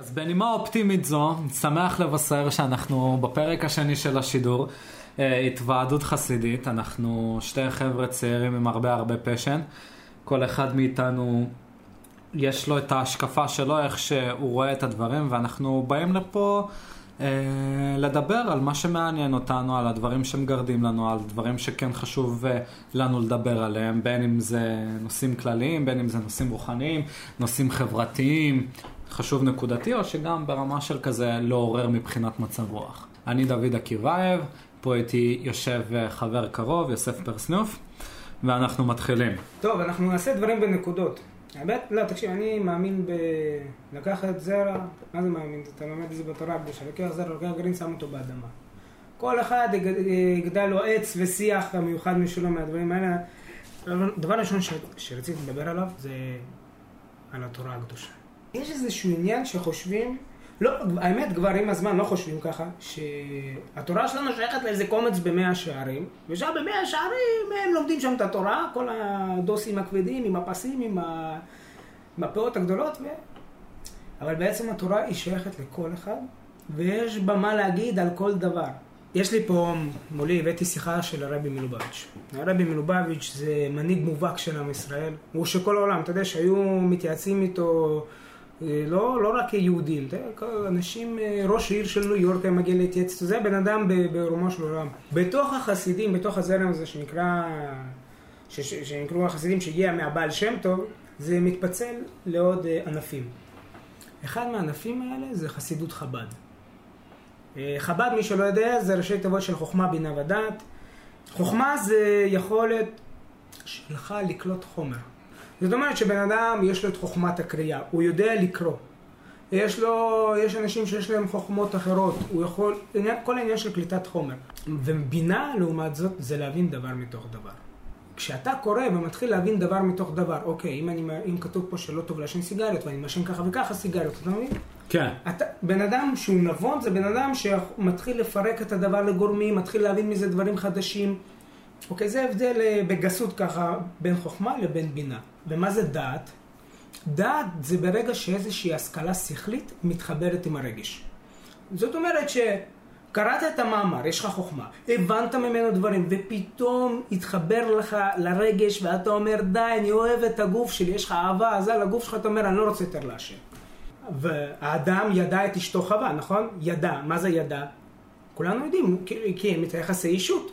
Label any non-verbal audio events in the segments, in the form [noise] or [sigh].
אז בנימה אופטימית זו, שמח לבשר שאנחנו בפרק השני של השידור, אה, התוועדות חסידית, אנחנו שתי חבר'ה צעירים עם הרבה הרבה פשן, כל אחד מאיתנו יש לו את ההשקפה שלו, איך שהוא רואה את הדברים, ואנחנו באים לפה אה, לדבר על מה שמעניין אותנו, על הדברים שמגרדים לנו, על דברים שכן חשוב אה, לנו לדבר עליהם, בין אם זה נושאים כלליים, בין אם זה נושאים רוחניים, נושאים חברתיים, חשוב נקודתי, או שגם ברמה של כזה לעורר מבחינת מצב רוח. אני דוד עקיבייב, פה איתי יושב אה, חבר קרוב, יוסף פרסנוף, ואנחנו מתחילים. טוב, אנחנו נעשה דברים בנקודות. האמת, לא, תקשיב, אני מאמין ב... לקחת זרע, מה זה מאמין? אתה לומד את זה בתורה הקדושה, לוקח זרע, לוקח גרעין, שם אותו באדמה. כל אחד יגדל לו עץ ושיח המיוחד משלו מהדברים האלה. דבר ראשון ש... שרציתי לדבר עליו זה על התורה הקדושה. יש איזשהו עניין שחושבים, לא, האמת כבר עם הזמן לא חושבים ככה, שהתורה שלנו שייכת לאיזה קומץ במאה שערים, ושם במאה שערים הם לומדים שם את התורה, כל הדוסים הכבדים עם הפסים, עם, ה... עם הפאות הגדולות, ו... אבל בעצם התורה היא שייכת לכל אחד, ויש בה מה להגיד על כל דבר. יש לי פה, מולי הבאתי שיחה של הרבי מלובביץ'. הרבי מלובביץ' זה מנהיג מובהק של עם ישראל. הוא שכל העולם, אתה יודע שהיו מתייעצים איתו לא, לא רק יהודים, אנשים, אה, ראש העיר של ניו יורק היה מגיע להתייעץ זה הבן אדם ברומו של עולם. בתוך החסידים, בתוך הזרם הזה שנקרא, שנקראו החסידים שהגיע מהבעל שם טוב, זה מתפצל לעוד אה, ענפים. אחד מהענפים האלה זה חסידות חב"ד. חב"ד, מי שלא יודע, זה ראשי תיבות של חוכמה, בינה ודעת. חוכמה זה יכולת שלך לקלוט חומר. זאת אומרת שבן אדם יש לו את חוכמת הקריאה, הוא יודע לקרוא. יש לו, יש אנשים שיש להם חוכמות אחרות, הוא יכול, כל העניין של קליטת חומר. ובינה, לעומת זאת, זה להבין דבר מתוך דבר. כשאתה קורא ומתחיל להבין דבר מתוך דבר, אוקיי, אם, אני, אם כתוב פה שלא טוב לעשן סיגריות, ואני מעשן ככה וככה סיגריות, אתה מבין? כן. אתה, בן אדם שהוא נבון זה בן אדם שמתחיל לפרק את הדבר לגורמים, מתחיל להבין מזה דברים חדשים. אוקיי, זה הבדל אה, בגסות ככה בין חוכמה לבין בינה. ומה זה דעת? דעת זה ברגע שאיזושהי השכלה שכלית מתחברת עם הרגש. זאת אומרת שקראת את המאמר, יש לך חוכמה, הבנת ממנו דברים, ופתאום התחבר לך לרגש, ואתה אומר, די, אני אוהב את הגוף שלי, יש לך אהבה עזה לגוף שלך, אתה אומר, אני לא רוצה יותר לעשן. והאדם ידע את אשתו חווה, נכון? ידע. מה זה ידע? כולנו יודעים, כי הם את היחסי אישות.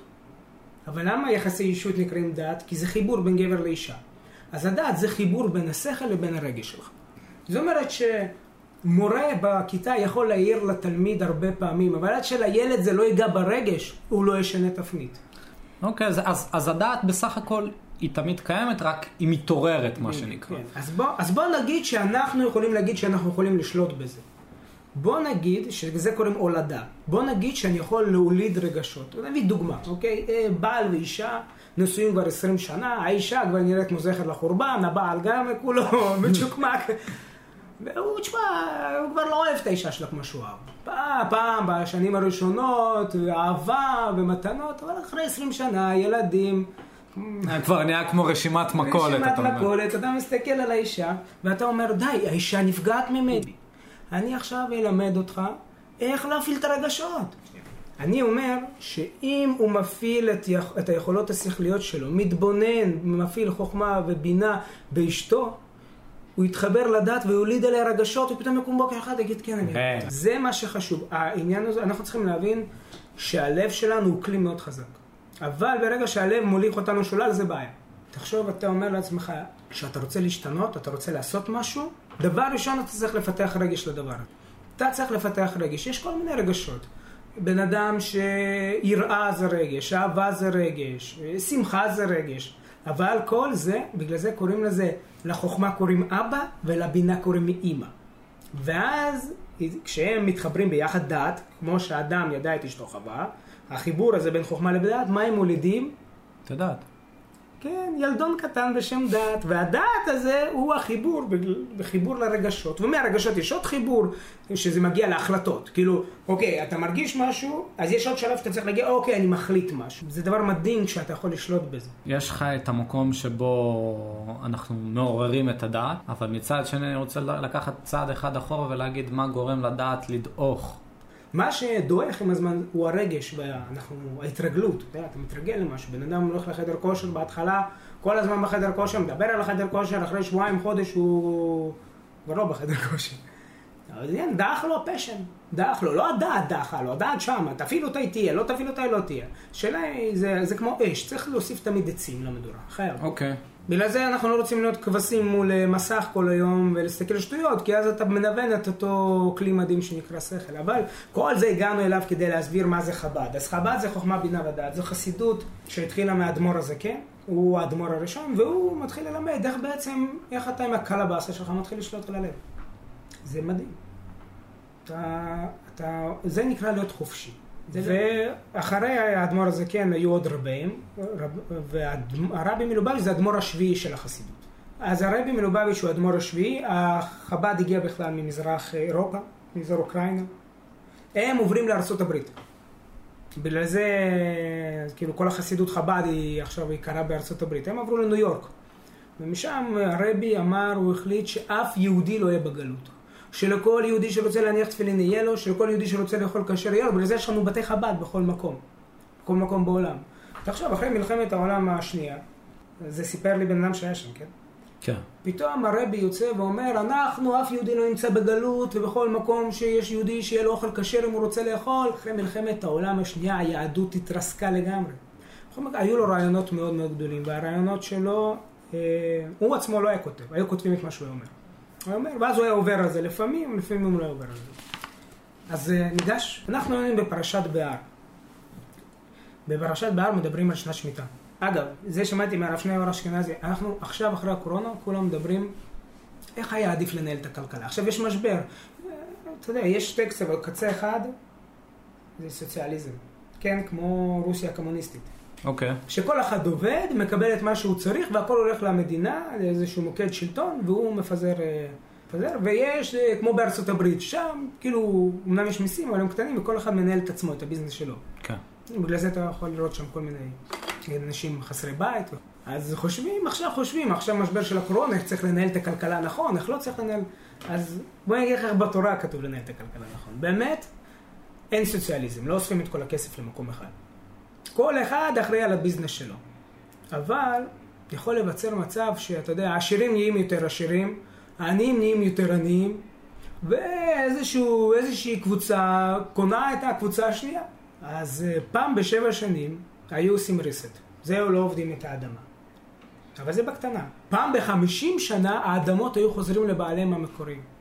אבל למה יחסי אישות נקראים דת? כי זה חיבור בין גבר לאישה. אז הדעת זה חיבור בין השכל לבין הרגש שלך. זאת אומרת שמורה בכיתה יכול להעיר לתלמיד הרבה פעמים, אבל עד שלילד זה לא ייגע ברגש, הוא לא ישנה תפנית. אוקיי, אז, אז, אז הדעת בסך הכל היא תמיד קיימת, רק היא מתעוררת, מה כן, שנקרא. כן. אז, בוא, אז בוא נגיד שאנחנו יכולים להגיד שאנחנו יכולים לשלוט בזה. בוא נגיד, שזה קוראים הולדה, בוא נגיד שאני יכול להוליד רגשות. נביא דוגמה, אוקיי? אה, בעל ואישה נשואים כבר 20 שנה, האישה כבר נראית מוזכת לחורבן, הבעל גם כולו מצ'וקמק. [laughs] והוא, תשמע, הוא כבר לא אוהב את האישה שלו כמו שהוא אהב. פעם, פעם, בשנים הראשונות, אהבה ומתנות, אבל אחרי 20 שנה, ילדים. אה, כבר נהיה כמו רשימת מכולת, אתה אומר. רשימת מכולת, אתה מסתכל על האישה, ואתה אומר, די, האישה נפגעת ממני. אני עכשיו אלמד אותך איך להפעיל את הרגשות. אני אומר שאם הוא מפעיל את, יכ... את היכולות השכליות שלו, מתבונן, מפעיל חוכמה ובינה באשתו, הוא יתחבר לדת ויוליד עליה רגשות, ופתאום יקום בוקר אחד ויגיד כן, אני... כן. זה מה שחשוב. העניין הזה, אנחנו צריכים להבין שהלב שלנו הוא כלי מאוד חזק. אבל ברגע שהלב מוליך אותנו שולל, זה בעיה. תחשוב, אתה אומר לעצמך, שאתה רוצה להשתנות, אתה רוצה לעשות משהו, דבר ראשון אתה צריך לפתח רגש לדבר. אתה צריך לפתח רגש. יש כל מיני רגשות. בן אדם שיראה זה רגש, אהבה זה רגש, שמחה זה רגש. אבל כל זה, בגלל זה קוראים לזה, לחוכמה קוראים אבא ולבינה קוראים אימא. ואז כשהם מתחברים ביחד דת, כמו שהאדם ידע את אשתו חווה, החיבור הזה בין חוכמה לדעת, מה הם מולידים? את הדעת. כן, ילדון קטן בשם דת, והדעת הזה הוא החיבור, חיבור לרגשות, ומהרגשות יש עוד חיבור, שזה מגיע להחלטות. כאילו, אוקיי, אתה מרגיש משהו, אז יש עוד שלב שאתה צריך להגיע, אוקיי, אני מחליט משהו. זה דבר מדהים כשאתה יכול לשלוט בזה. יש לך את המקום שבו אנחנו מעוררים את הדעת, אבל מצד שני אני רוצה לקחת צעד אחד אחורה ולהגיד מה גורם לדעת לדעוך. מה שדועך עם הזמן הוא הרגש, אנחנו, ההתרגלות, אתה אתה מתרגל למשהו, בן אדם הולך לחדר כושר בהתחלה, כל הזמן בחדר כושר, מדבר על החדר כושר, אחרי שבועיים, חודש הוא כבר לא בחדר כושר. אז כן, דעך לו הפשן, דעך לו, לא הדעת דעכה לו, הדעת שמה, תפעיל אותה היא תהיה, לא תפעיל אותה היא לא תהיה. השאלה היא, זה, זה כמו אש, צריך להוסיף תמיד עצים למדורה, חייב. אוקיי. Okay. בגלל זה אנחנו לא רוצים להיות כבשים מול אה, מסך כל היום ולהסתכל שטויות, כי אז אתה מנוון את אותו כלי מדהים שנקרא שכל. אבל כל זה הגענו אליו כדי להסביר מה זה חב"ד. אז חב"ד זה חוכמה, בינה ודעת. זו חסידות שהתחילה מהאדמו"ר הזקן, כן? הוא האדמו"ר הראשון, והוא מתחיל ללמד איך בעצם, איך אתה עם הקלבאסה שלך מתחיל לשלוט על הלב. זה מדהים. אתה, אתה, זה נקרא להיות חופשי. ואחרי האדמו"ר הזה כן היו עוד רבים, והרבי מלובביץ' זה האדמו"ר השביעי של החסידות. אז הרבי מלובביץ' הוא האדמו"ר השביעי, החב"ד הגיע בכלל ממזרח אירופה, מאזור אוקראינה. הם עוברים לארצות הברית. בגלל זה, כאילו כל החסידות חב"ד היא עכשיו יקרה בארצות הברית. הם עברו לניו יורק. ומשם הרבי אמר, הוא החליט שאף יהודי לא יהיה בגלות. שלכל יהודי שרוצה להניח תפילין יהיה לו, שלכל יהודי שרוצה לאכול כשר יהיה לו, בגלל זה יש לנו בתי חב"ד בכל מקום, בכל מקום בעולם. תחשוב, אחרי מלחמת העולם השנייה, זה סיפר לי בן אדם שהיה שם, כן? כן. פתאום הרבי יוצא ואומר, אנחנו, אף יהודי לא נמצא בגלות, ובכל מקום שיש יהודי שיהיה לו אוכל כשר אם הוא רוצה לאכול, אחרי מלחמת העולם השנייה היהדות התרסקה לגמרי. היו לו רעיונות מאוד מאוד גדולים, והרעיונות שלו, אה, הוא עצמו לא היה כותב, היו כותבים את מה שהוא אומר. הוא אומר, ואז הוא היה עובר על זה לפעמים, לפעמים הוא לא עובר על זה. אז אה, ניגש, אנחנו היינו בפרשת בהר. בפרשת בהר מדברים על שנת שמיטה. אגב, זה שמעתי מהרב שניאור אשכנזי, אנחנו עכשיו אחרי הקורונה כולם מדברים איך היה עדיף לנהל את הכלכלה. עכשיו יש משבר, אתה יודע, יש שתי אבל קצה אחד זה סוציאליזם, כן, כמו רוסיה הקומוניסטית. אוקיי. Okay. שכל אחד עובד, מקבל את מה שהוא צריך, והכל הולך למדינה, לאיזשהו מוקד שלטון, והוא מפזר, אה, מפזר, ויש, אה, כמו בארצות הברית, שם, כאילו, אמנם יש מיסים, אבל הם קטנים, וכל אחד מנהל את עצמו, את הביזנס שלו. כן. Okay. בגלל זה אתה יכול לראות שם כל מיני אנשים חסרי בית. אז חושבים, עכשיו חושבים, עכשיו משבר של הקורונה, איך צריך לנהל את הכלכלה נכון, איך לא צריך לנהל... אז בואי נגיד לך איך בתורה כתוב לנהל את הכלכלה נכון. באמת, אין סוציאליזם, לא אוספים את כל הכסף למקום אחד. כל אחד אחראי על הביזנס שלו. אבל יכול להיווצר מצב שאתה יודע, העשירים נהיים יותר עשירים, העניים נהיים יותר עניים, ואיזושהי קבוצה קונה את הקבוצה השנייה. אז אה, פעם בשבע שנים היו עושים reset. זהו, לא עובדים את האדמה. אבל זה בקטנה. פעם בחמישים שנה האדמות היו חוזרים לבעליהם המקוריים.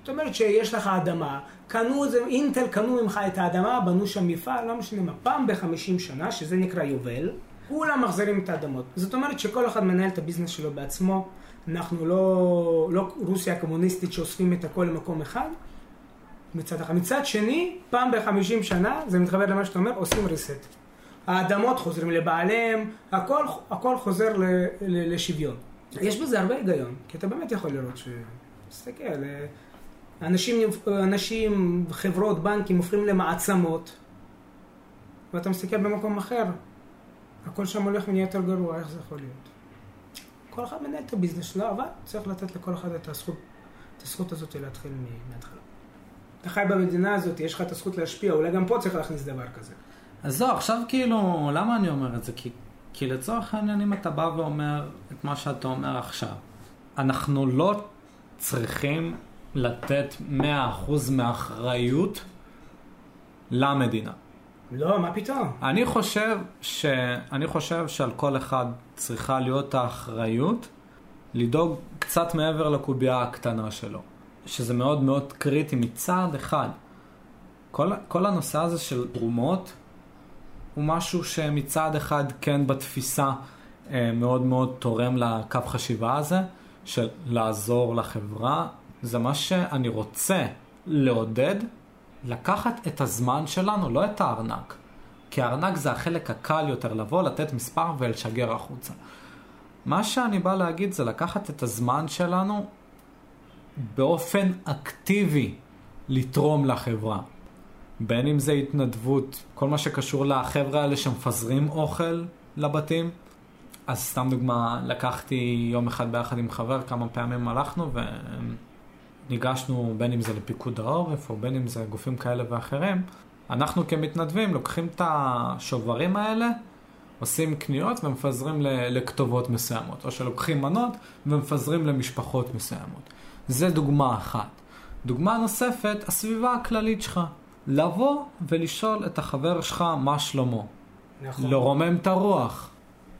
זאת אומרת שיש לך אדמה, קנו את זה, אינטל קנו ממך את האדמה, בנו שם מפעל, לא משנה מה, פעם בחמישים שנה, שזה נקרא יובל, כולם מחזירים את האדמות. זאת אומרת שכל אחד מנהל את הביזנס שלו בעצמו, אנחנו לא, לא רוסיה הקומוניסטית שאוספים את הכל למקום אחד, מצד אחד. מצד שני, פעם בחמישים שנה, זה מתחבר למה שאתה אומר, עושים reset. האדמות חוזרים לבעליהם, הכל, הכל חוזר ל, ל, לשוויון. יש בזה הרבה היגיון, כי אתה באמת יכול לראות ש... תסתכל, אה, אנשים, אנשים, חברות, בנקים הופכים למעצמות, ואתה מסתכל במקום אחר, הכל שם הולך ונהיה יותר גרוע, איך זה יכול להיות? כל אחד מנהל את הביזנס שלו, אבל צריך לתת לכל אחד את הזכות, את הזכות הזאת להתחיל מההתחלה. אתה חי במדינה הזאת, יש לך את הזכות להשפיע, אולי גם פה צריך להכניס דבר כזה. אז זהו, עכשיו כאילו, למה אני אומר את זה? כי, כי לצורך העניין, אם אתה בא ואומר את מה שאתה אומר עכשיו, אנחנו לא צריכים לתת 100% מהאחריות למדינה. לא, מה פתאום? אני חושב, ש... אני חושב שעל כל אחד צריכה להיות האחריות לדאוג קצת מעבר לקובייה הקטנה שלו. שזה מאוד מאוד קריטי מצד אחד. כל, כל הנושא הזה של תרומות הוא משהו שמצד אחד כן בתפיסה אה, מאוד מאוד תורם לקו חשיבה הזה של לעזור לחברה, זה מה שאני רוצה לעודד, לקחת את הזמן שלנו, לא את הארנק, כי הארנק זה החלק הקל יותר לבוא, לתת מספר ולשגר החוצה. מה שאני בא להגיד זה לקחת את הזמן שלנו באופן אקטיבי לתרום לחברה. בין אם זה התנדבות, כל מה שקשור לחבר'ה האלה שמפזרים אוכל לבתים. אז סתם דוגמה, לקחתי יום אחד ביחד עם חבר, כמה פעמים הלכנו וניגשנו בין אם זה לפיקוד העורף או בין אם זה גופים כאלה ואחרים. אנחנו כמתנדבים לוקחים את השוברים האלה, עושים קניות ומפזרים לכתובות מסוימות, או שלוקחים מנות ומפזרים למשפחות מסוימות. זה דוגמה אחת. דוגמה נוספת, הסביבה הכללית שלך. לבוא ולשאול את החבר שלך מה שלמה. נכון. לרומם את הרוח.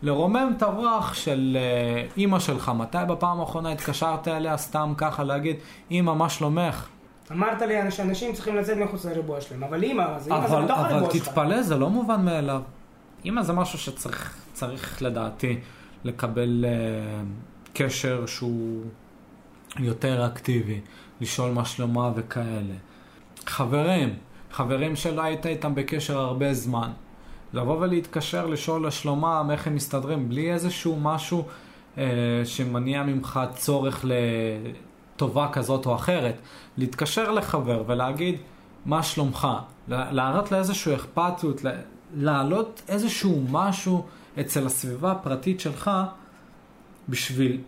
לרומם את הרוח של uh, אימא שלך. מתי בפעם האחרונה התקשרת אליה סתם ככה להגיד, אימא, מה שלומך? אמרת לי שאנשים צריכים לצאת מחוץ לריבוע שלהם, אבל אימא, אז אימא זה בתוך הריבוע שלך. אבל תתפלא, זה לא מובן מאליו. אימא זה משהו שצריך לדעתי לקבל uh, קשר שהוא יותר אקטיבי, לשאול מה שלומה וכאלה. חברים, חברים שלא היית איתם בקשר הרבה זמן. לבוא ולהתקשר, לשאול לשלומם, איך הם מסתדרים, בלי איזשהו משהו אה, שמניע ממך צורך לטובה כזאת או אחרת. להתקשר לחבר ולהגיד, מה שלומך? להראות לאיזושהי אכפתיות, להעלות איזשהו משהו אצל הסביבה הפרטית שלך בשביל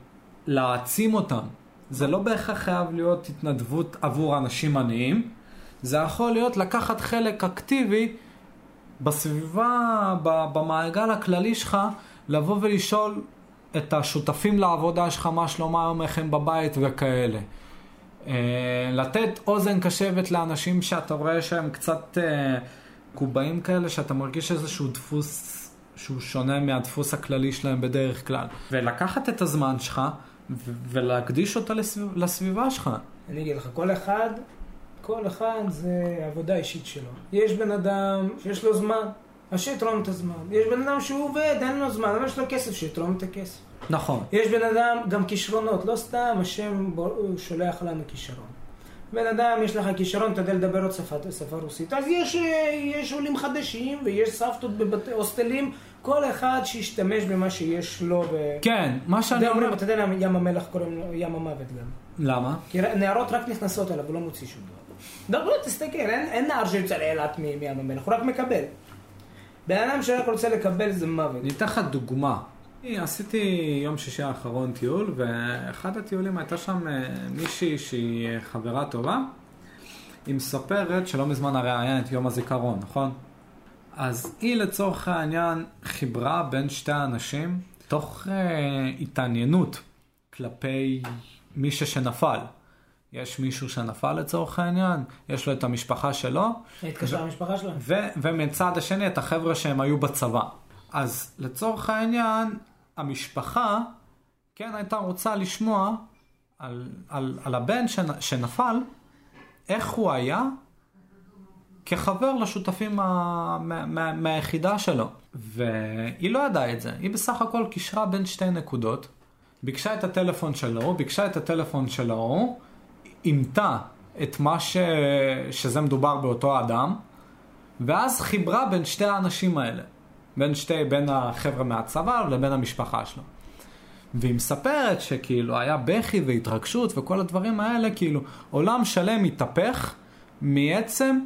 להעצים אותם. זה לא בהכרח חייב להיות התנדבות עבור אנשים עניים, זה יכול להיות לקחת חלק אקטיבי בסביבה, במעגל הכללי שלך, לבוא ולשאול את השותפים לעבודה שלך מה שלומם, איך הם בבית וכאלה. אה, לתת אוזן קשבת לאנשים שאתה רואה שהם קצת אה, קובעים כאלה, שאתה מרגיש איזשהו דפוס שהוא שונה מהדפוס הכללי שלהם בדרך כלל. ולקחת את הזמן שלך ולהקדיש אותה לסביב, לסביבה שלך. אני אגיד לך, כל אחד כל אחד זה עבודה אישית שלו. יש בן אדם שיש לו זמן, אז שיתרום את הזמן. יש בן אדם שהוא עובד, אין לו זמן, אבל יש לו כסף, שיתרום את הכסף. נכון. יש בן אדם, גם כישרונות, לא סתם השם שולח לנו כישרון. בן אדם, יש לך כישרון, אתה יודע לדבר עוד שפה, שפה רוסית, אז יש, יש עולים חדשים ויש סבתות בבתי הוסטלים, כל אחד שישתמש במה שיש לו. ו... כן, מה שאני אומר... אתה יודע למה ים המלח קוראים לו ים המוות גם. למה? כי נערות רק נכנסות אליו, הוא לא מוציא שום דבר. לא, תסתכל, אין, אין נער שיוצא לאילת מים המלח, הוא רק מקבל. בן אדם שרק רוצה לקבל זה מוות. אני אתן לך דוגמה. עשיתי יום שישי האחרון טיול, ואחד הטיולים הייתה שם אה, מישהי שהיא אה, חברה טובה, היא מספרת שלא מזמן הרי היה את יום הזיכרון, נכון? אז היא לצורך העניין חיברה בין שתי האנשים תוך uh, התעניינות כלפי מישהו שנפל. יש מישהו שנפל לצורך העניין, יש לו את המשפחה שלו. התקשר למשפחה שלו. ומצד השני את החבר'ה שהם היו בצבא. אז לצורך העניין, המשפחה כן הייתה רוצה לשמוע על, על, על הבן שנפל, איך הוא היה כחבר לשותפים מה, מה, מהיחידה שלו. והיא לא ידעה את זה, היא בסך הכל קישרה בין שתי נקודות, ביקשה את הטלפון שלו, ביקשה את הטלפון שלו, אימתה את מה ש... שזה מדובר באותו אדם, ואז חיברה בין שתי האנשים האלה, בין שתי, בין החבר'ה מהצבא לבין המשפחה שלו. והיא מספרת שכאילו היה בכי והתרגשות וכל הדברים האלה, כאילו עולם שלם התהפך מעצם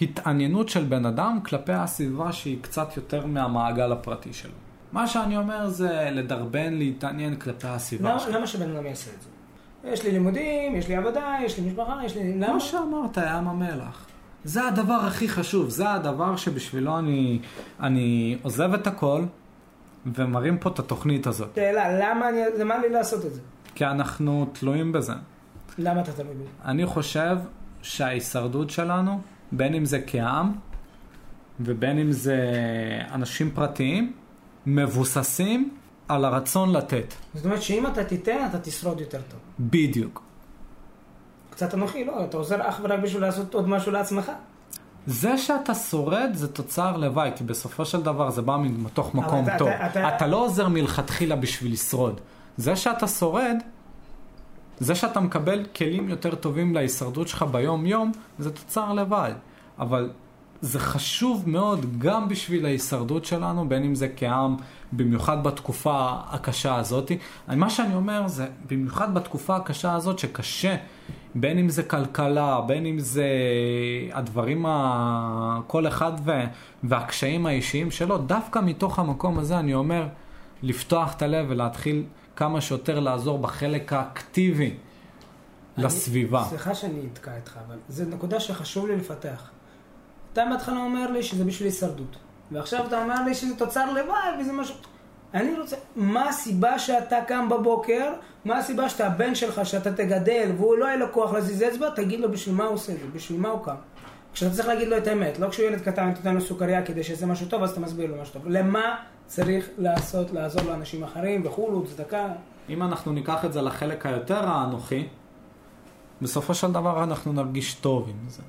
התעניינות של בן אדם כלפי הסביבה שהיא קצת יותר מהמעגל הפרטי שלו. מה שאני אומר זה לדרבן, להתעניין כלפי הסביבה שלו. למה שבן אדם יעשה את זה? יש לי לימודים, יש לי עבודה, יש לי משפחה, יש לי... למה? כמו שאמרת, ים המלח. זה הדבר הכי חשוב, זה הדבר שבשבילו אני, אני עוזב את הכל ומרים פה את התוכנית הזאת. שאלה, למה, אני, למה לי לעשות את זה? כי אנחנו תלויים בזה. למה אתה תלוי בזה? אני חושב שההישרדות שלנו, בין אם זה כעם ובין אם זה אנשים פרטיים, מבוססים על הרצון לתת. זאת אומרת שאם אתה תיתן, אתה תשרוד יותר טוב. בדיוק. קצת אנוכי, לא, אתה עוזר אך ורק בשביל לעשות עוד משהו לעצמך. זה שאתה שורד זה תוצר לוואי, כי בסופו של דבר זה בא מתוך מקום אתה, טוב. אתה, אתה... אתה לא עוזר מלכתחילה בשביל לשרוד. זה שאתה שורד, זה שאתה מקבל כלים יותר טובים להישרדות שלך ביום-יום, זה תוצר לוואי. אבל זה חשוב מאוד גם בשביל ההישרדות שלנו, בין אם זה כעם, במיוחד בתקופה הקשה הזאת. מה שאני אומר זה, במיוחד בתקופה הקשה הזאת שקשה, בין אם זה כלכלה, בין אם זה הדברים, ה... כל אחד ו... והקשיים האישיים שלו, דווקא מתוך המקום הזה אני אומר, לפתוח את הלב ולהתחיל כמה שיותר לעזור בחלק האקטיבי אני- לסביבה. סליחה שאני אתקע איתך, אבל זו נקודה שחשוב לי לפתח. אתה בהתחלה אומר לי שזה בשביל הישרדות, ועכשיו אתה אומר לי שזה תוצר לוואי וזה משהו... אני רוצה, מה הסיבה שאתה קם בבוקר, מה הסיבה שאתה הבן שלך, שאתה תגדל, והוא לא יהיה לו כוח להזיז אצבע, תגיד לו בשביל מה הוא עושה את זה, בשביל מה הוא קם. כשאתה צריך להגיד לו את האמת, לא כשהוא ילד קטן, נותן לו סוכריה כדי שיעשה משהו טוב, אז אתה מסביר לו משהו טוב. למה צריך לעשות, לעזור לאנשים אחרים וכולו, צדקה? אם אנחנו ניקח את זה לחלק היותר האנוכי, בסופו של דבר אנחנו נרגיש טוב עם זה.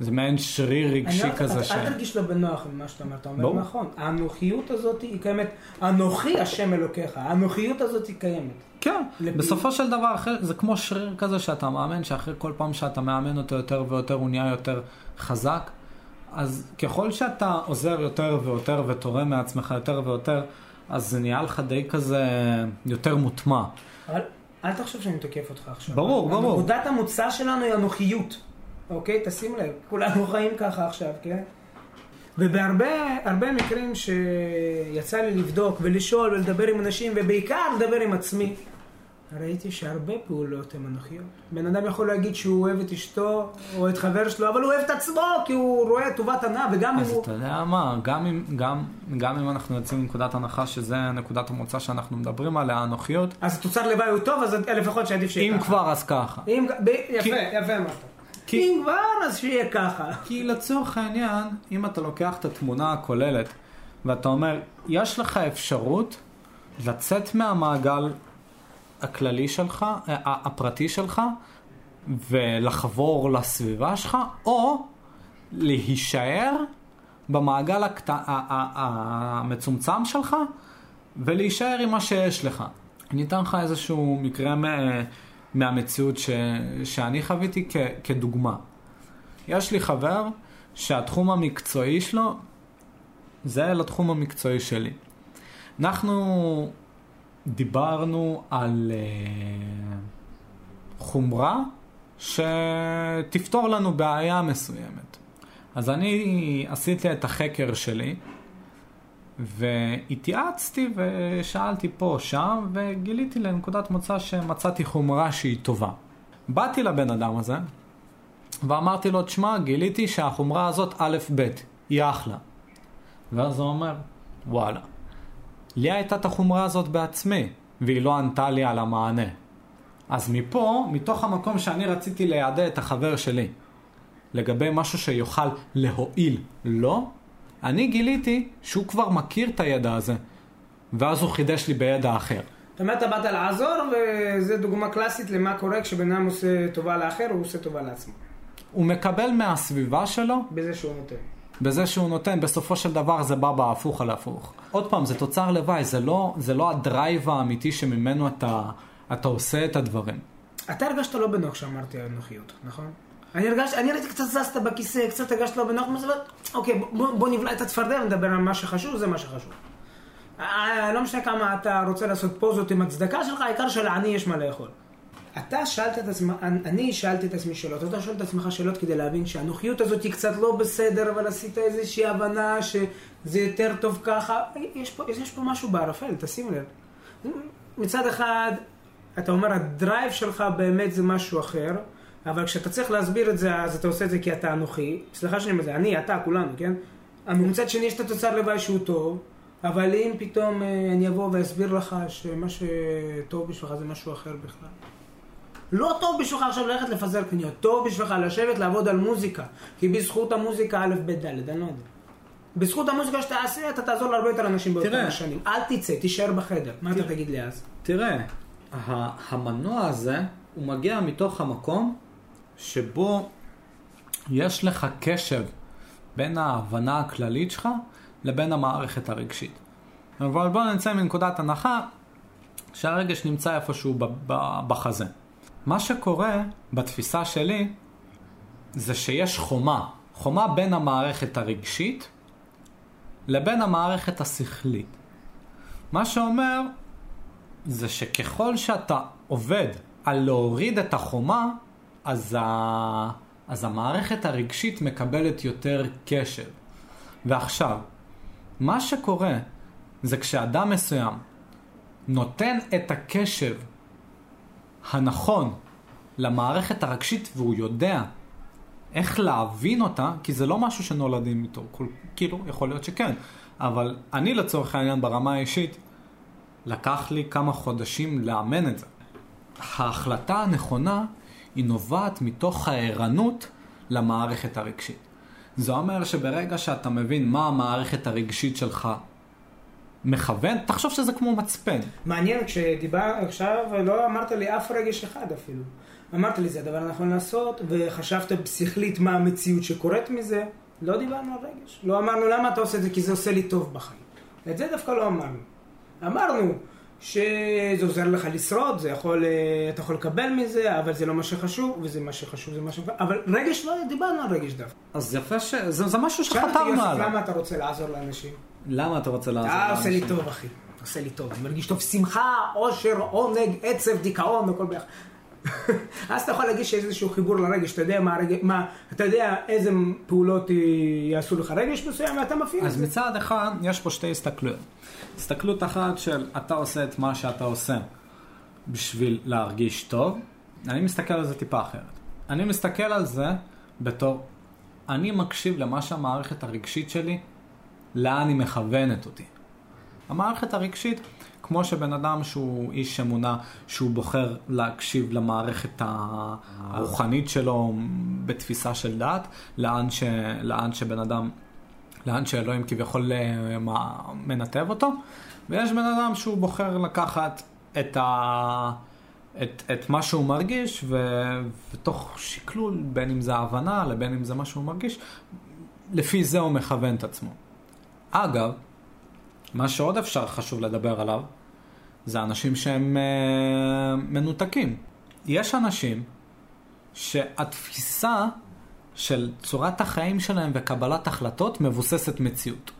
זה מעין שריר אני רגשי לא- כזה אתה- ש... אל תרגיש לא בנוח עם מה שאתה אומר, אתה אומר ברור. נכון. האנוכיות הזאת היא קיימת, אנוכי השם אלוקיך, האנוכיות הזאת היא קיימת. כן, לב- בסופו של דבר אחרי, זה כמו שריר כזה שאתה מאמן, שאחרי כל פעם שאתה מאמן אותו יותר ויותר הוא נהיה יותר חזק. אז ככל שאתה עוזר יותר ויותר ותורם מעצמך יותר ויותר, אז זה נהיה לך די כזה יותר מוטמע. אבל אל תחשוב שאני תוקף אותך עכשיו. ברור, ברור. נקודת המוצא שלנו היא אנוכיות. אוקיי? תשים לב, כולנו חיים ככה עכשיו, כן? ובהרבה הרבה מקרים שיצא לי לבדוק ולשאול ולדבר עם אנשים, ובעיקר לדבר עם עצמי, ראיתי שהרבה פעולות הן אנוכיות. בן אדם יכול להגיד שהוא אוהב את אשתו או את חבר שלו, אבל הוא אוהב את עצמו כי הוא רואה טובת הנאה, וגם אם אז הוא... אתה יודע מה, גם אם, גם, גם אם אנחנו יוצאים מנקודת הנחה שזה נקודת המוצא שאנחנו מדברים עליה, האנוכיות, אז התוצר לוואי הוא טוב, אז לפחות שעדיף שיהיה אם ככה. כבר אז ככה. אם... ב... יפה, כי- יפה אמרת. כי- אם כבר, אז שיהיה ככה. כי לצורך העניין, אם אתה לוקח את התמונה הכוללת ואתה אומר, יש לך אפשרות לצאת מהמעגל הכללי שלך, אה, הפרטי שלך, ולחבור לסביבה שלך, או להישאר במעגל הקט... המצומצם שלך ולהישאר עם מה שיש לך. אני אתן לך איזשהו מקרה. מהמציאות ש... שאני חוויתי כ... כדוגמה. יש לי חבר שהתחום המקצועי שלו זה לתחום המקצועי שלי. אנחנו דיברנו על uh, חומרה שתפתור לנו בעיה מסוימת. אז אני עשיתי את החקר שלי והתייעצתי ושאלתי פה שם וגיליתי לנקודת מוצא שמצאתי חומרה שהיא טובה. באתי לבן אדם הזה ואמרתי לו, תשמע, גיליתי שהחומרה הזאת א' ב', היא אחלה. ואז הוא אומר, וואלה, לי הייתה את החומרה הזאת בעצמי, והיא לא ענתה לי על המענה. אז מפה, מתוך המקום שאני רציתי ליעדה את החבר שלי, לגבי משהו שיוכל להועיל לו, אני גיליתי שהוא כבר מכיר את הידע הזה, ואז הוא חידש לי בידע אחר. זאת אומרת, אתה באת לעזור, וזו דוגמה קלאסית למה קורה כשבן אדם עושה טובה לאחר, הוא עושה טובה לעצמו. הוא מקבל מהסביבה שלו בזה שהוא נותן. בזה שהוא נותן, בסופו של דבר זה בא בהפוך על הפוך. עוד פעם, זה תוצר לוואי, זה לא, זה לא הדרייב האמיתי שממנו אתה, אתה עושה את הדברים. אתה הרגשת לא בנוח שאמרתי על נוחיות, נכון? אני הרגשתי, אני ראיתי קצת זזת בכיסא, קצת הרגשת לא בנוח, אבל אוקיי, בוא, בוא נבלע את הצפרדע ונדבר על מה שחשוב, זה מה שחשוב. אה, לא משנה כמה אתה רוצה לעשות פוזות עם הצדקה שלך, העיקר שלעני יש מה לאכול. אתה שאלת את עצמך, אני שאלתי את עצמי שאלות, אתה שואל את עצמך שאלות כדי להבין שהנוחיות הזאת היא קצת לא בסדר, אבל עשית איזושהי הבנה שזה יותר טוב ככה. יש פה, יש פה משהו בערפל, תשים לב. מצד אחד, אתה אומר, הדרייב שלך באמת זה משהו אחר, אבל כשאתה צריך להסביר את זה, אז אתה עושה את זה כי אתה אנוכי. סליחה שאני אומר את זה, אני, אתה, כולנו, כן? אבל מצד שני יש את התוצר לוואי שהוא טוב, אבל אם פתאום אה, אני אבוא ואסביר לך שמה שטוב בשבילך זה משהו אחר בכלל. לא טוב בשבילך עכשיו ללכת לפזר קניות, טוב בשבילך לשבת לעבוד על מוזיקה, כי בזכות המוזיקה א', ב', ד', אני לא יודע. בזכות המוזיקה שתעשה, אתה תעזור להרבה יותר אנשים באותם. השנים. אל תצא, תישאר בחדר. מה אתה. תגיד לי אז? תראה, המנוע הזה, הוא מגיע מתוך המקום שבו יש לך קשב בין ההבנה הכללית שלך לבין המערכת הרגשית. אבל בוא נצא מנקודת הנחה שהרגש נמצא איפשהו בחזה. מה שקורה בתפיסה שלי זה שיש חומה חומה בין המערכת הרגשית לבין המערכת השכלית. מה שאומר זה שככל שאתה עובד על להוריד את החומה, אז, ה... אז המערכת הרגשית מקבלת יותר קשב. ועכשיו, מה שקורה זה כשאדם מסוים נותן את הקשב הנכון למערכת הרגשית והוא יודע איך להבין אותה, כי זה לא משהו שנולדים איתו, כאילו, יכול להיות שכן, אבל אני לצורך העניין ברמה האישית, לקח לי כמה חודשים לאמן את זה. ההחלטה הנכונה היא נובעת מתוך הערנות למערכת הרגשית. זה אומר שברגע שאתה מבין מה המערכת הרגשית שלך מכוון, תחשוב שזה כמו מצפן. מעניין, כשדיבר עכשיו, לא אמרת לי אף רגש אחד אפילו. אמרת לי, זה הדבר הנכון לעשות, וחשבת שכלית מה המציאות שקורית מזה. לא דיברנו על רגש. לא אמרנו למה אתה עושה את זה, כי זה עושה לי טוב בחיים. את זה דווקא לא אמרנו. אמרנו שזה עוזר לך לשרוד, זה יכול, אה, אתה יכול לקבל מזה, אבל זה לא מה שחשוב, וזה מה שחשוב, זה מה ש... אבל רגש לא, דיברנו על רגש דווקא. אז יפה ש... זה, זה משהו יוסף, עליו. למה אתה רוצה לעזור לאנשים? למה אתה רוצה לעזור אה, עושה לי לאנשים? טוב, אחי. עושה לי טוב. אני מרגיש טוב. שמחה, עושר, עונג, עצב, דיכאון, הכל ביחד. [laughs] אז אתה יכול להגיד שיש איזשהו חיבור לרגש, אתה יודע מה, הרגש, מה, אתה יודע איזה פעולות יעשו לך רגש מסוים ואתה מפעיל את אז זה. מצד אחד, יש פה שתי הסתכלויות. הסתכלות אחת של אתה עושה את מה שאתה עושה בשביל להרגיש טוב, אני מסתכל על זה טיפה אחרת. אני מסתכל על זה בתור, אני מקשיב למה שהמערכת הרגשית שלי, לאן היא מכוונת אותי. המערכת הרגשית, כמו שבן אדם שהוא איש אמונה, שהוא בוחר להקשיב למערכת הרוחנית שלו בתפיסה של דת, לאן, ש, לאן שבן אדם, לאן שאלוהים כביכול אה, מנתב אותו, ויש בן אדם שהוא בוחר לקחת את, ה, את, את מה שהוא מרגיש, ו, ותוך שקלול, בין אם זה הבנה לבין אם זה מה שהוא מרגיש, לפי זה הוא מכוון את עצמו. אגב, מה שעוד אפשר חשוב לדבר עליו, זה אנשים שהם אה, מנותקים. יש אנשים שהתפיסה של צורת החיים שלהם וקבלת החלטות מבוססת מציאות.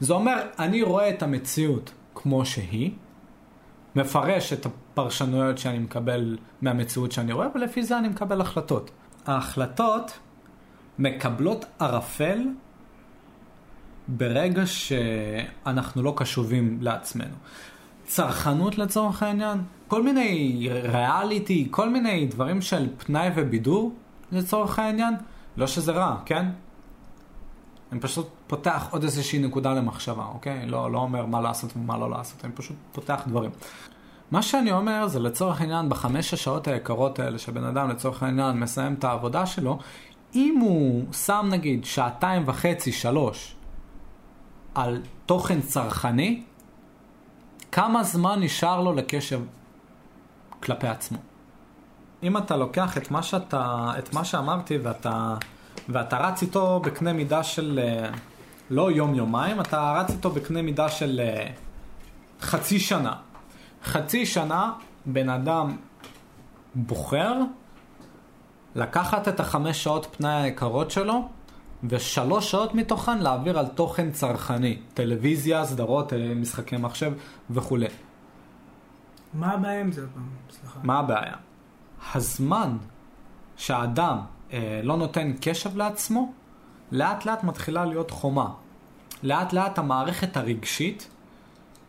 זה אומר, אני רואה את המציאות כמו שהיא, מפרש את הפרשנויות שאני מקבל מהמציאות שאני רואה, ולפי זה אני מקבל החלטות. ההחלטות מקבלות ערפל ברגע שאנחנו לא קשובים לעצמנו. צרכנות לצורך העניין, כל מיני ריאליטי, כל מיני דברים של פנאי ובידור לצורך העניין, לא שזה רע, כן? אני פשוט פותח עוד איזושהי נקודה למחשבה, אוקיי? לא, לא אומר מה לעשות ומה לא לעשות, אני פשוט פותח דברים. מה שאני אומר זה לצורך העניין בחמש השעות היקרות האלה שבן אדם לצורך העניין מסיים את העבודה שלו, אם הוא שם נגיד שעתיים וחצי, שלוש, על תוכן צרכני, כמה זמן נשאר לו לקשב כלפי עצמו. אם אתה לוקח את מה, שאתה, את מה שאמרתי ואתה, ואתה רץ איתו בקנה מידה של אה, לא יום-יומיים, אתה רץ איתו בקנה מידה של אה, חצי שנה. חצי שנה בן אדם בוחר לקחת את החמש שעות פנאי היקרות שלו ושלוש שעות מתוכן להעביר על תוכן צרכני, טלוויזיה, סדרות, אה, משחקי מחשב וכולי. מה הבעיה עם זה פעם? סליחה. מה הבעיה? הזמן שהאדם אה, לא נותן קשב לעצמו, לאט לאט מתחילה להיות חומה. לאט לאט המערכת הרגשית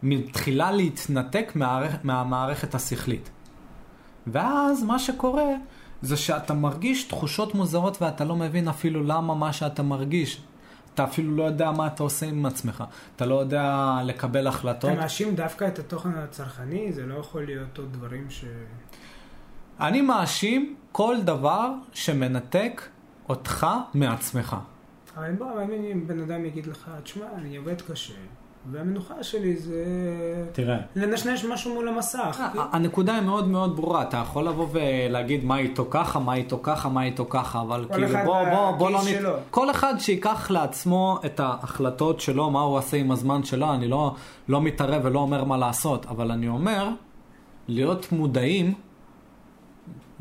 מתחילה להתנתק מהערכ, מהמערכת השכלית. ואז מה שקורה זה שאתה מרגיש תחושות מוזרות ואתה לא מבין אפילו למה מה שאתה מרגיש. אתה אפילו לא יודע מה אתה עושה עם עצמך. אתה לא יודע לקבל החלטות. אתה מאשים דווקא את התוכן הצרכני? זה לא יכול להיות עוד דברים ש... אני מאשים כל דבר שמנתק אותך מעצמך. אבל בוא, אבל אם בן אדם יגיד לך, תשמע, אני עובד קשה, והמנוחה שלי זה... תראה. לנשנש משהו מול המסך. הנקודה היא מאוד מאוד ברורה, אתה יכול לבוא ולהגיד מה איתו ככה, מה איתו ככה, מה איתו ככה, אבל כאילו בוא, בוא, בוא לא נת... שלו. כל אחד שיקח לעצמו את ההחלטות שלו, מה הוא עושה עם הזמן שלו, אני לא, לא מתערב ולא אומר מה לעשות, אבל אני אומר, להיות מודעים,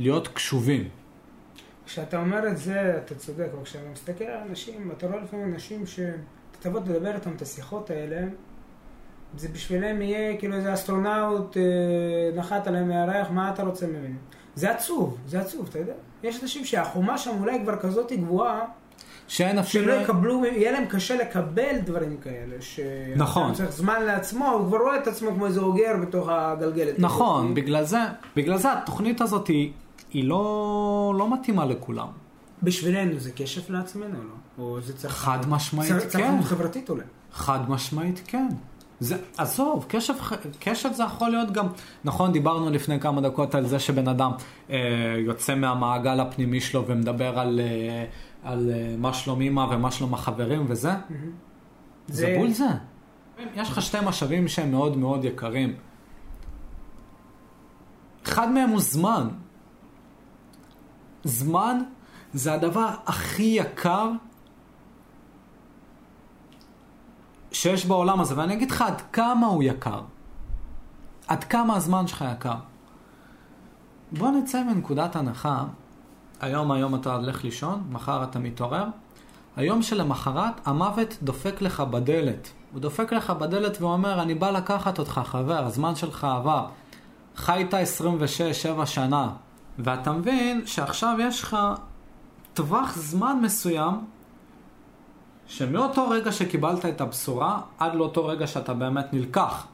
להיות קשובים. כשאתה אומר את זה, אתה צודק, אבל כשאתה מסתכל על אנשים, אתה רואה לפעמים אנשים שאתה תבוא לדבר איתם את השיחות האלה, זה בשבילם יהיה כאילו איזה אסטרונאוט אה, נחת עליהם מהירח, מה אתה רוצה ממנו? זה עצוב, זה עצוב, אתה יודע? יש אנשים שהחומה שם אולי כבר כזאת גבוהה, שאין אפילו... לא יקבלו, יהיה להם קשה לקבל דברים כאלה. ש... נכון. צריך זמן לעצמו, הוא כבר רואה את עצמו כמו איזה אוגר בתוך הגלגלת. נכון. בגלל זה, בגלל זה התוכנית הזאת היא, היא לא, לא מתאימה לכולם. בשבילנו זה כסף לעצמנו, לא? או זה צריך... חד משמעית, צריך- צריך כן. להיות חברתית אולי. חד משמעית כן. זה, עזוב, קשב, קשב זה יכול להיות גם, נכון, דיברנו לפני כמה דקות על זה שבן אדם אה, יוצא מהמעגל הפנימי שלו ומדבר על, אה, על אה, מה שלום אמא ומה שלום החברים וזה, זה זה- בול זה. יש לך שתי משאבים שהם מאוד מאוד יקרים. אחד מהם הוא זמן. זמן זה הדבר הכי יקר שיש בעולם הזה, ואני אגיד לך עד כמה הוא יקר. עד כמה הזמן שלך יקר. בוא נצא מנקודת הנחה, היום היום אתה הולך לישון, מחר אתה מתעורר, היום שלמחרת המוות דופק לך בדלת. הוא דופק לך בדלת ואומר, אני בא לקחת אותך חבר, הזמן שלך עבר. חיית 26-7 שנה, ואתה מבין שעכשיו יש לך טווח זמן מסוים שמאותו רגע שקיבלת את הבשורה, עד לאותו רגע שאתה באמת נלקח.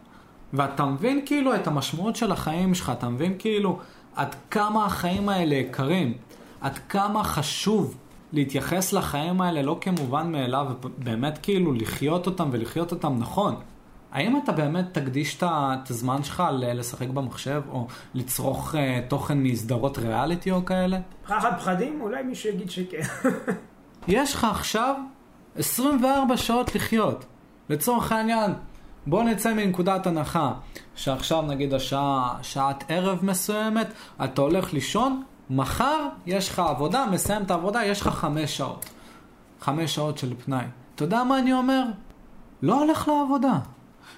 ואתה מבין כאילו את המשמעות של החיים שלך, אתה מבין כאילו עד כמה החיים האלה יקרים, עד כמה חשוב להתייחס לחיים האלה לא כמובן מאליו, ובאמת כאילו לחיות אותם ולחיות אותם נכון. האם אתה באמת תקדיש את הזמן שלך לשחק במחשב, או לצרוך uh, תוכן מסדרות ריאליטי או כאלה? פחד פחדים? אולי מישהו יגיד שכן. יש לך עכשיו 24 שעות לחיות. לצורך העניין, בוא נצא מנקודת הנחה שעכשיו נגיד השעה, שעת ערב מסוימת, אתה הולך לישון, מחר יש לך עבודה, מסיים את העבודה, יש לך חמש שעות. חמש שעות של פנאי. אתה יודע מה אני אומר? לא הולך לעבודה.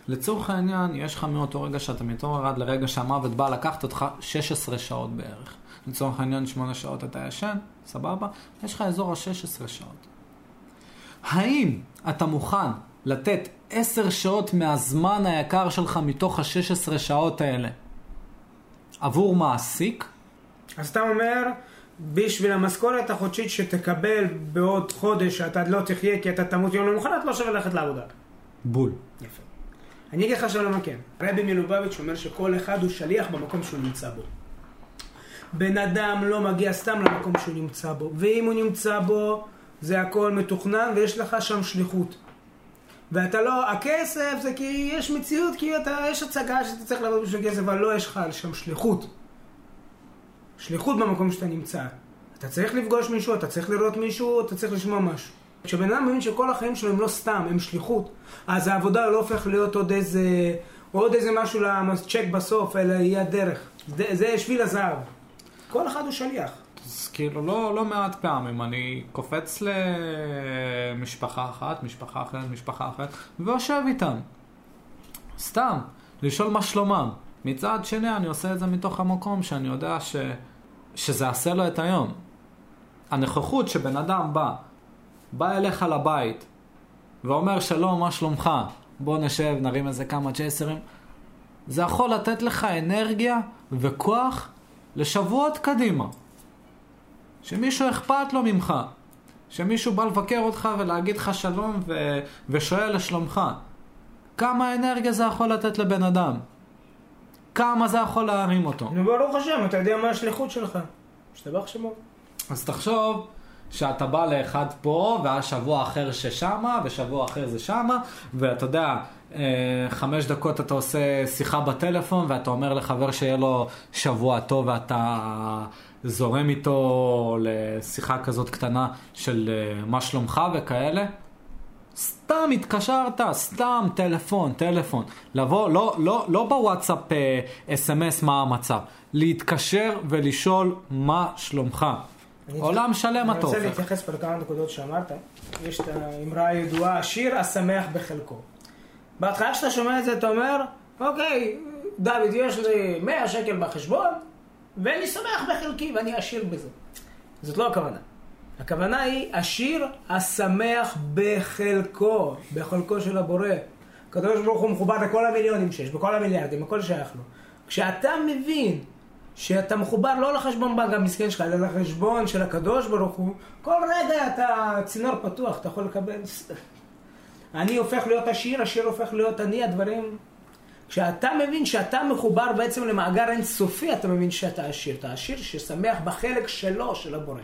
לצורך העניין, יש לך מאותו רגע שאתה מתעורר עד לרגע שהמוות בא לקחת אותך 16 שעות בערך. לצורך העניין, 8 שעות אתה ישן, סבבה? יש לך אזור ה-16 שעות. האם אתה מוכן לתת 10 שעות מהזמן היקר שלך מתוך ה-16 שעות האלה עבור מעסיק? אז אתה אומר, בשביל המשכורת החודשית שתקבל בעוד חודש, שאתה לא תחיה כי אתה תמות יום למחרת, לא שווה ללכת לעבודה. בול. יפה. אני אגיד לך עכשיו למה כן. רבי מלובביץ' אומר שכל אחד הוא שליח במקום שהוא נמצא בו. בן אדם לא מגיע סתם למקום שהוא נמצא בו, ואם הוא נמצא בו, זה הכל מתוכנן ויש לך שם שליחות. ואתה לא, הכסף זה כי יש מציאות, כי אתה, יש הצגה שאתה צריך לעבוד בשביל כסף, אבל לא יש לך שם שליחות. שליחות במקום שאתה נמצא. אתה צריך לפגוש מישהו, אתה צריך לראות מישהו, אתה צריך לשמוע משהו. כשבן אדם מבין שכל החיים שלו הם לא סתם, הם שליחות, אז העבודה לא הופך להיות עוד איזה, עוד איזה משהו לצ'ק בסוף, אלא יהיה הדרך. זה, זה שביל הזהב. כל אחד הוא שליח. אז כאילו לא, לא מעט פעמים אני קופץ למשפחה אחת, משפחה אחרת, משפחה אחרת, ויושב איתם. סתם, לשאול מה שלומם. מצד שני אני עושה את זה מתוך המקום שאני יודע ש... שזה יעשה לו את היום. הנוכחות שבן אדם בא, בא אליך לבית, ואומר שלום, מה שלומך? בוא נשב, נרים איזה כמה צ'ייסרים. זה יכול לתת לך אנרגיה וכוח לשבועות קדימה. שמישהו אכפת לו ממך. שמישהו בא לבקר אותך ולהגיד לך שלום ו... ושואל לשלומך. כמה אנרגיה זה יכול לתת לבן אדם? כמה זה יכול להרים אותו? נו, ברוך השם, אתה יודע מה השליחות שלך. השתבח שמו. אז תחשוב שאתה בא לאחד פה, ואז שבוע אחר ששמה, ושבוע אחר זה שמה, ואתה יודע, אה, חמש דקות אתה עושה שיחה בטלפון, ואתה אומר לחבר שיהיה לו שבוע טוב, ואתה זורם איתו לשיחה כזאת קטנה של אה, מה שלומך וכאלה. סתם התקשרת, סתם טלפון, טלפון. לבוא, לא, לא, לא בוואטסאפ אה, אס.אם.אס מה המצב. להתקשר ולשאול מה שלומך. עולם שלם אתה אני רוצה. להתייחס פה לכמה נקודות שאמרת. יש את האמרה הידועה, השיר השמח בחלקו. בהתחלה כשאתה שומע את זה אתה אומר, אוקיי, דוד, יש לי 100 שקל בחשבון, ואני שמח בחלקי ואני עשיר בזה. זאת לא הכוונה. הכוונה היא השיר השמח בחלקו, בחלקו של הבורא. הקדוש ברוך הוא מחובר לכל המיליונים שיש, בכל המיליארדים, הכל שייך לו. כשאתה מבין שאתה מחובר לא לחשבון בנק המסכן שלך, אלא לחשבון של הקדוש ברוך הוא, כל רגע אתה צינור פתוח, אתה יכול לקבל... אני הופך להיות עשיר, השיר הופך להיות אני, הדברים... כשאתה מבין שאתה מחובר בעצם למאגר אינסופי, אתה מבין שאתה עשיר. אתה עשיר ששמח בחלק שלו, של הבורא.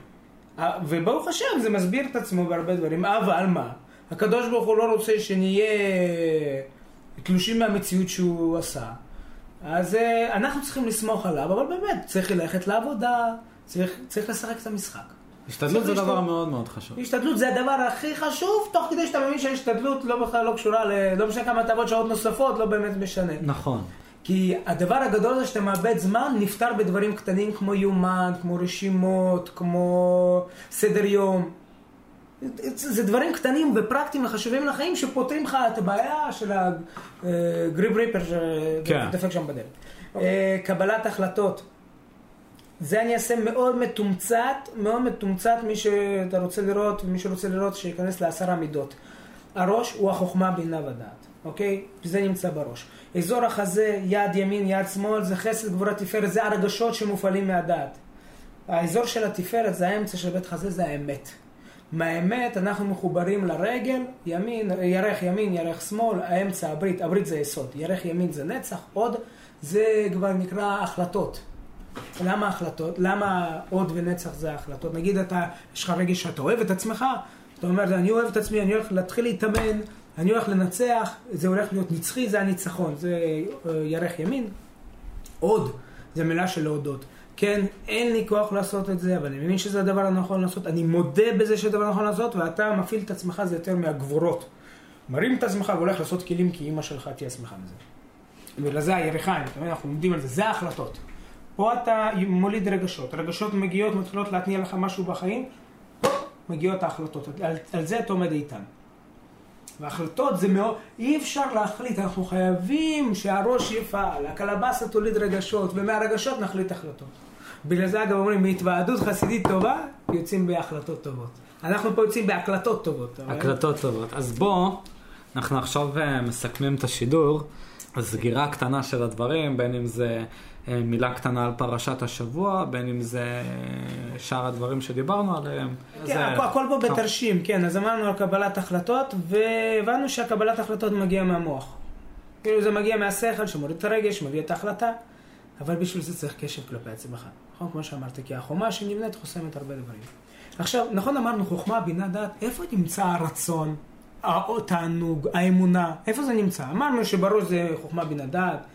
וברוך השם, זה מסביר את עצמו בהרבה דברים. אבל מה? הקדוש ברוך הוא לא רוצה שנהיה תלושים מהמציאות שהוא עשה. אז אנחנו צריכים לסמוך עליו, אבל באמת, צריך ללכת לעבודה, צריך, צריך לשחק את המשחק. השתדלות זה דבר מאוד מאוד חשוב. השתדלות זה הדבר הכי חשוב, תוך כדי שאתה מבין שהשתדלות לא בכלל לא קשורה, ל... לא משנה כמה תעבוד שעות נוספות, לא באמת משנה. נכון. כי הדבר הגדול זה שאתה מאבד זמן, נפתר בדברים קטנים כמו יומן, כמו רשימות, כמו סדר יום. זה דברים קטנים ופרקטיים וחשובים לחיים שפותרים לך את הבעיה של הגריב ריפר שדפק שם בדלת. אה, קבלת החלטות. זה אני אעשה מאוד מתומצת, מאוד מתומצת, מי שאתה רוצה לראות, ומי שרוצה לראות, שייכנס לעשרה מידות. הראש הוא החוכמה, בינה ודעת, אוקיי? זה נמצא בראש. אזור החזה, יד ימין, יד שמאל, זה חסד, גבורה, תפארת, זה הרגשות שמופעלים מהדעת. האזור של התפארת, זה האמצע של בית חזה, זה האמת. מהאמת אנחנו מחוברים לרגל, ימין, ירך ימין, ירך שמאל, האמצע, הברית, הברית זה יסוד, ירך ימין זה נצח, עוד זה כבר נקרא החלטות. למה החלטות? למה עוד ונצח זה החלטות? נגיד אתה, יש לך רגש שאתה אוהב את עצמך, אתה אומר, אני אוהב את עצמי, אני הולך להתחיל להתאמן, אני הולך לנצח, זה הולך להיות נצחי, זה הניצחון, זה אה, ירך ימין. עוד, זה מילה של להודות. כן, אין לי כוח לעשות את זה, אבל אני מבין שזה הדבר הנכון לעשות, אני מודה בזה שזה הדבר הנכון לעשות, ואתה מפעיל את עצמך, זה יותר מהגבורות. מרים את עצמך והולך לעשות כלים, כי אימא שלך תהיה שמחה מזה. בגלל זה היריחיים, אנחנו לומדים על זה, זה ההחלטות. פה אתה מוליד רגשות, רגשות מגיעות, מתחילות להתניע לך משהו בחיים, מגיעות ההחלטות, על, על זה אתה עומד איתן. והחלטות זה מאוד, אי אפשר להחליט, אנחנו חייבים שהראש יפעל, הקלבסה תוליד רגשות, ומהרגשות נחליט החלטות. בגלל זה אגב אומרים, מהתוועדות חסידית טובה, יוצאים בהחלטות טובות. אנחנו פה יוצאים בהקלטות טובות. הקלטות טובות. אז בוא, אנחנו עכשיו אה, מסכמים את השידור. סגירה קטנה של הדברים, בין אם זה אה, מילה קטנה על פרשת השבוע, בין אם זה אה, שאר הדברים שדיברנו עליהם. כן, זה... הכל פה בתרשים, כן, אז אמרנו על קבלת החלטות, והבנו שהקבלת החלטות מגיע מהמוח. כאילו זה מגיע מהשכל שמוריד את הרגש, מביא את ההחלטה, אבל בשביל זה צריך קשב כלפי עצמך. נכון, כמו שאמרתי, כי החומה שנבנית חוסמת הרבה דברים. עכשיו, נכון אמרנו חוכמה, בינה, דעת, איפה נמצא הרצון, התענוג, האמונה, איפה זה נמצא? אמרנו שבראש זה חוכמה, בינה, דעת.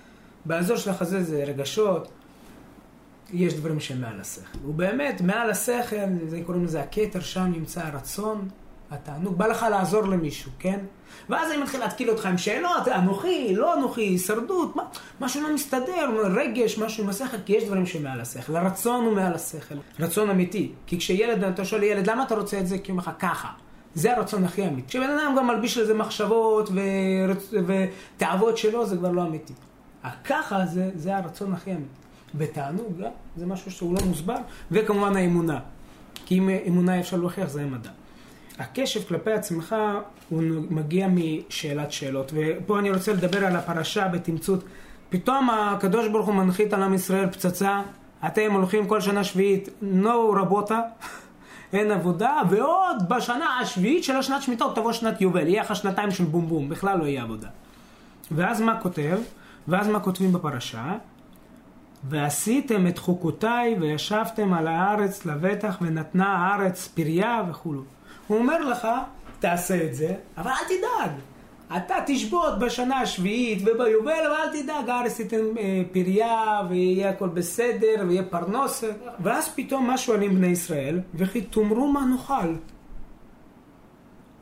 באזור של החזה זה רגשות, יש דברים שהם מעל השכל. ובאמת, מעל השכל, זה קוראים לזה הכתר, שם נמצא הרצון, התענוג. בא לך לעזור למישהו, כן? ואז אני מתחיל להתקיל אותך עם שאלות, אנוכי, לא אנוכי, הישרדות, משהו לא מסתדר, רגש, משהו עם השכל, כי יש דברים שמעל השכל. הרצון הוא מעל השכל, רצון אמיתי. כי כשילד, אתה שואל ילד, למה אתה רוצה את זה? כי הוא אומר לך, ככה. זה הרצון הכי אמיתי. כשבן אדם גם מלביש לזה מחשבות ותאוות שלו, זה כבר לא אמיתי. הככה זה, זה הרצון הכי אמיתי. בתענוג, לא, זה משהו שהוא לא מוסבר, וכמובן האמונה. כי אם אמונה אפשר להוכיח, זה המדע. הקשב כלפי עצמך הוא מגיע משאלת שאלות, ופה אני רוצה לדבר על הפרשה בתמצות. פתאום הקדוש ברוך הוא מנחית על עם ישראל פצצה, אתם הולכים כל שנה שביעית, נו רבותה, אין עבודה, ועוד בשנה השביעית של השנת שמיטות תבוא שנת יובל, יהיה לך שנתיים של בום בום, בכלל לא יהיה עבודה. ואז מה כותב? ואז מה כותבים בפרשה? ועשיתם את חוקותיי וישבתם על הארץ לבטח ונתנה הארץ פריה וכולו. הוא אומר לך, תעשה את זה, אבל אל תדאג. אתה תשבות בשנה השביעית וביובל, אבל אל תדאג, הארץ תיתן אה, פריה ויהיה הכל בסדר ויהיה פרנוס. ואז פתאום מה שואלים בני ישראל? וכי תאמרו מה נאכל.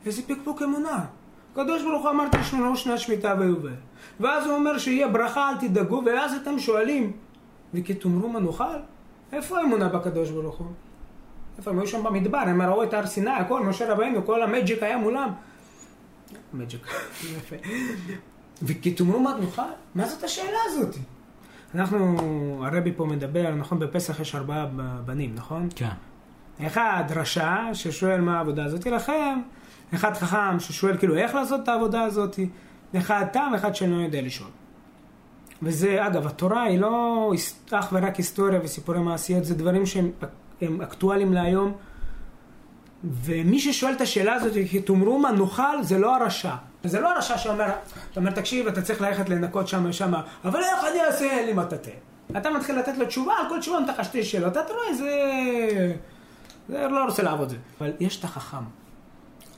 איזה פקפוק אמונה. הקדוש ברוך הוא אמר תשמעו שנת שמיטה ויובל. ואז הוא אומר שיהיה ברכה, אל תדאגו, ואז אתם שואלים, וכי תאמרו מה נאכל? איפה האמונה בקדוש ברוך הוא? איפה הם היו שם במדבר, הם ראו את הר סיני, הכל, משה רבינו, כל המג'יק היה מולם. מג'יק, יפה. וכי תאמרו מה נאכל? מה זאת השאלה הזאת? אנחנו, הרבי פה מדבר, נכון, בפסח יש ארבעה בנים, נכון? כן. אחד רשע, ששואל מה העבודה הזאת לכם, אחד חכם ששואל כאילו איך לעשות את העבודה הזאת, אחד תם, אחד שאינו יודע לשאול. וזה, אגב, התורה היא לא אך ורק היסטוריה וסיפורי מעשיות, זה דברים שהם אקטואליים להיום. ומי ששואל את השאלה הזאת, תאמרו מה נאכל, זה לא הרשע. זה לא הרשע שאומר, אתה אומר, תקשיב, אתה צריך ללכת לנקות שם ושם, אבל איך אני אעשה, לי מטאטא. אתה מתחיל לתת לו תשובה, על כל תשובה נתן שתי שאלות, אתה רואה, זה... זה לא רוצה לעבוד זה. אבל יש את החכם.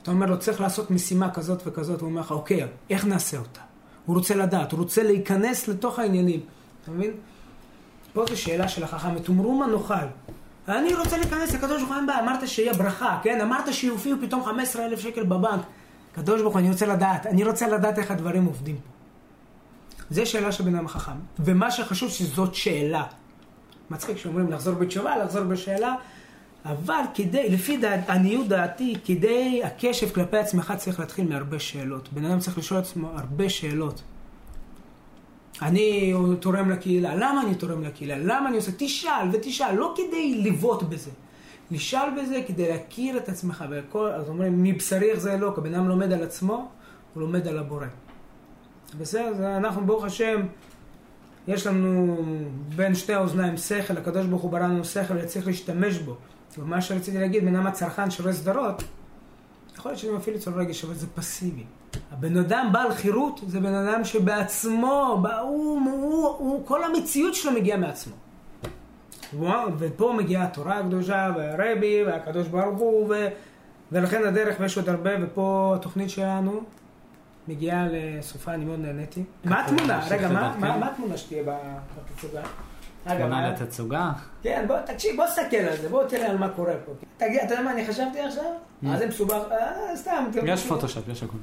אתה אומר לו, צריך לעשות משימה כזאת וכזאת, הוא אומר לך, אוקיי, איך נעשה אותה? הוא רוצה לדעת, הוא רוצה להיכנס לתוך העניינים. אתה מבין? פה זו שאלה של החכם, תאמרו מה נאכל. אני רוצה להיכנס לקדוש ברוך הוא, אמרת שיהיה ברכה, כן? אמרת שיופיעו פתאום 15 אלף שקל בבנק. קדוש ברוך הוא, אני רוצה לדעת, אני רוצה לדעת איך הדברים עובדים פה. זה שאלה של בן אדם חכם. ומה שחשוב שזאת שאלה. מצחיק שאומרים לחזור בתשובה, לחזור בשאלה, אבל כדי, לפי דעת, עניות דעתי, כדי הקשב כלפי עצמך צריך להתחיל מהרבה שאלות. בן אדם צריך לשאול עצמו הרבה שאלות. אני תורם לקהילה, למה אני תורם לקהילה? למה אני עושה? תשאל ותשאל, לא כדי לבעוט בזה. לשאל בזה כדי להכיר את עצמך והכל, אז אומרים, מבשרי איך זה אלוק, הבן אדם לומד על עצמו, הוא לומד על הבורא. בסדר, אנחנו ברוך השם, יש לנו בין שתי האוזניים שכל, הקדוש ברוך הוא ברא לנו שכל וצריך להשתמש בו. ומה שרציתי להגיד, בן אדם הצרכן שרואה סדרות, יכול להיות שאני מפעיל אצלו רגש, אבל זה פסיבי. הבן אדם בעל חירות זה בן אדם שבעצמו, הוא, הוא, הוא, כל המציאות שלו מגיעה מעצמו. ופה מגיעה התורה הקדושה, והרבי, והקדוש ברוך הוא, ו... ולכן הדרך, ויש עוד הרבה, ופה התוכנית שלנו מגיעה לסופה, אני מאוד נהניתי. מה התמונה? רגע, מה התמונה שתהיה בתצוגה? תמונה לתצוגה? כן, בוא, תקשיב, בוא תסתכל על זה, בוא תראה על מה קורה פה. תגיד, אתה יודע מה אני חשבתי עכשיו? מה זה מסובך? אה, סתם. יש פוטושופ, יש הכול.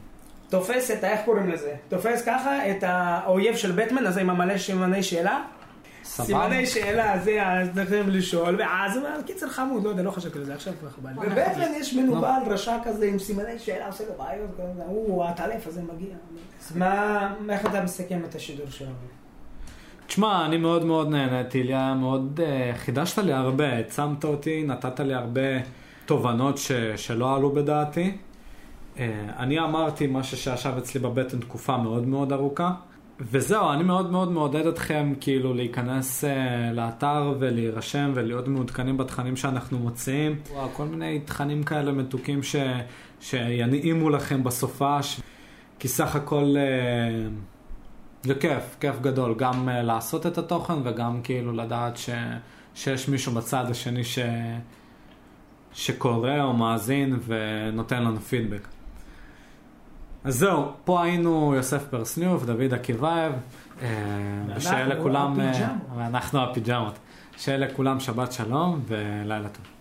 תופס את ה... איך קוראים לזה? תופס ככה את האויב של בטמן, הזה עם המלא סימני שאלה. סימני שאלה, זה צריכים לשאול, ואז, קיצר חמוד, לא יודע, לא חשבתי על זה, עכשיו כבר חבל. ובטמן יש מנוול רשע כזה עם סימני שאלה, עושה לו בעיות, הוא, הטלף הזה מגיע. אז מה, איך אתה מסכם את השידור שלנו? תשמע, אני מאוד מאוד נהניתי, ליה, מאוד, uh, חידשת לי הרבה, העצמת אותי, נתת לי הרבה תובנות ש, שלא עלו בדעתי. Uh, אני אמרתי משהו שישב אצלי בבטן תקופה מאוד מאוד ארוכה. וזהו, אני מאוד מאוד מעודד אתכם כאילו להיכנס uh, לאתר ולהירשם ולהיות מעודכנים בתכנים שאנחנו מוציאים. וואו, כל מיני תכנים כאלה מתוקים ש, שינעימו לכם בסופש, כי סך הכל... Uh, זה כיף, כיף גדול, גם uh, לעשות את התוכן וגם כאילו לדעת ש, שיש מישהו בצד השני ש, שקורא או מאזין ונותן לנו פידבק. אז זהו, פה היינו יוסף פרסניוב, דוד עקיבייב, ושיהיה לכולם, אה, ואנחנו הפיג'מות. שיהיה לכולם שבת שלום ולילה טוב.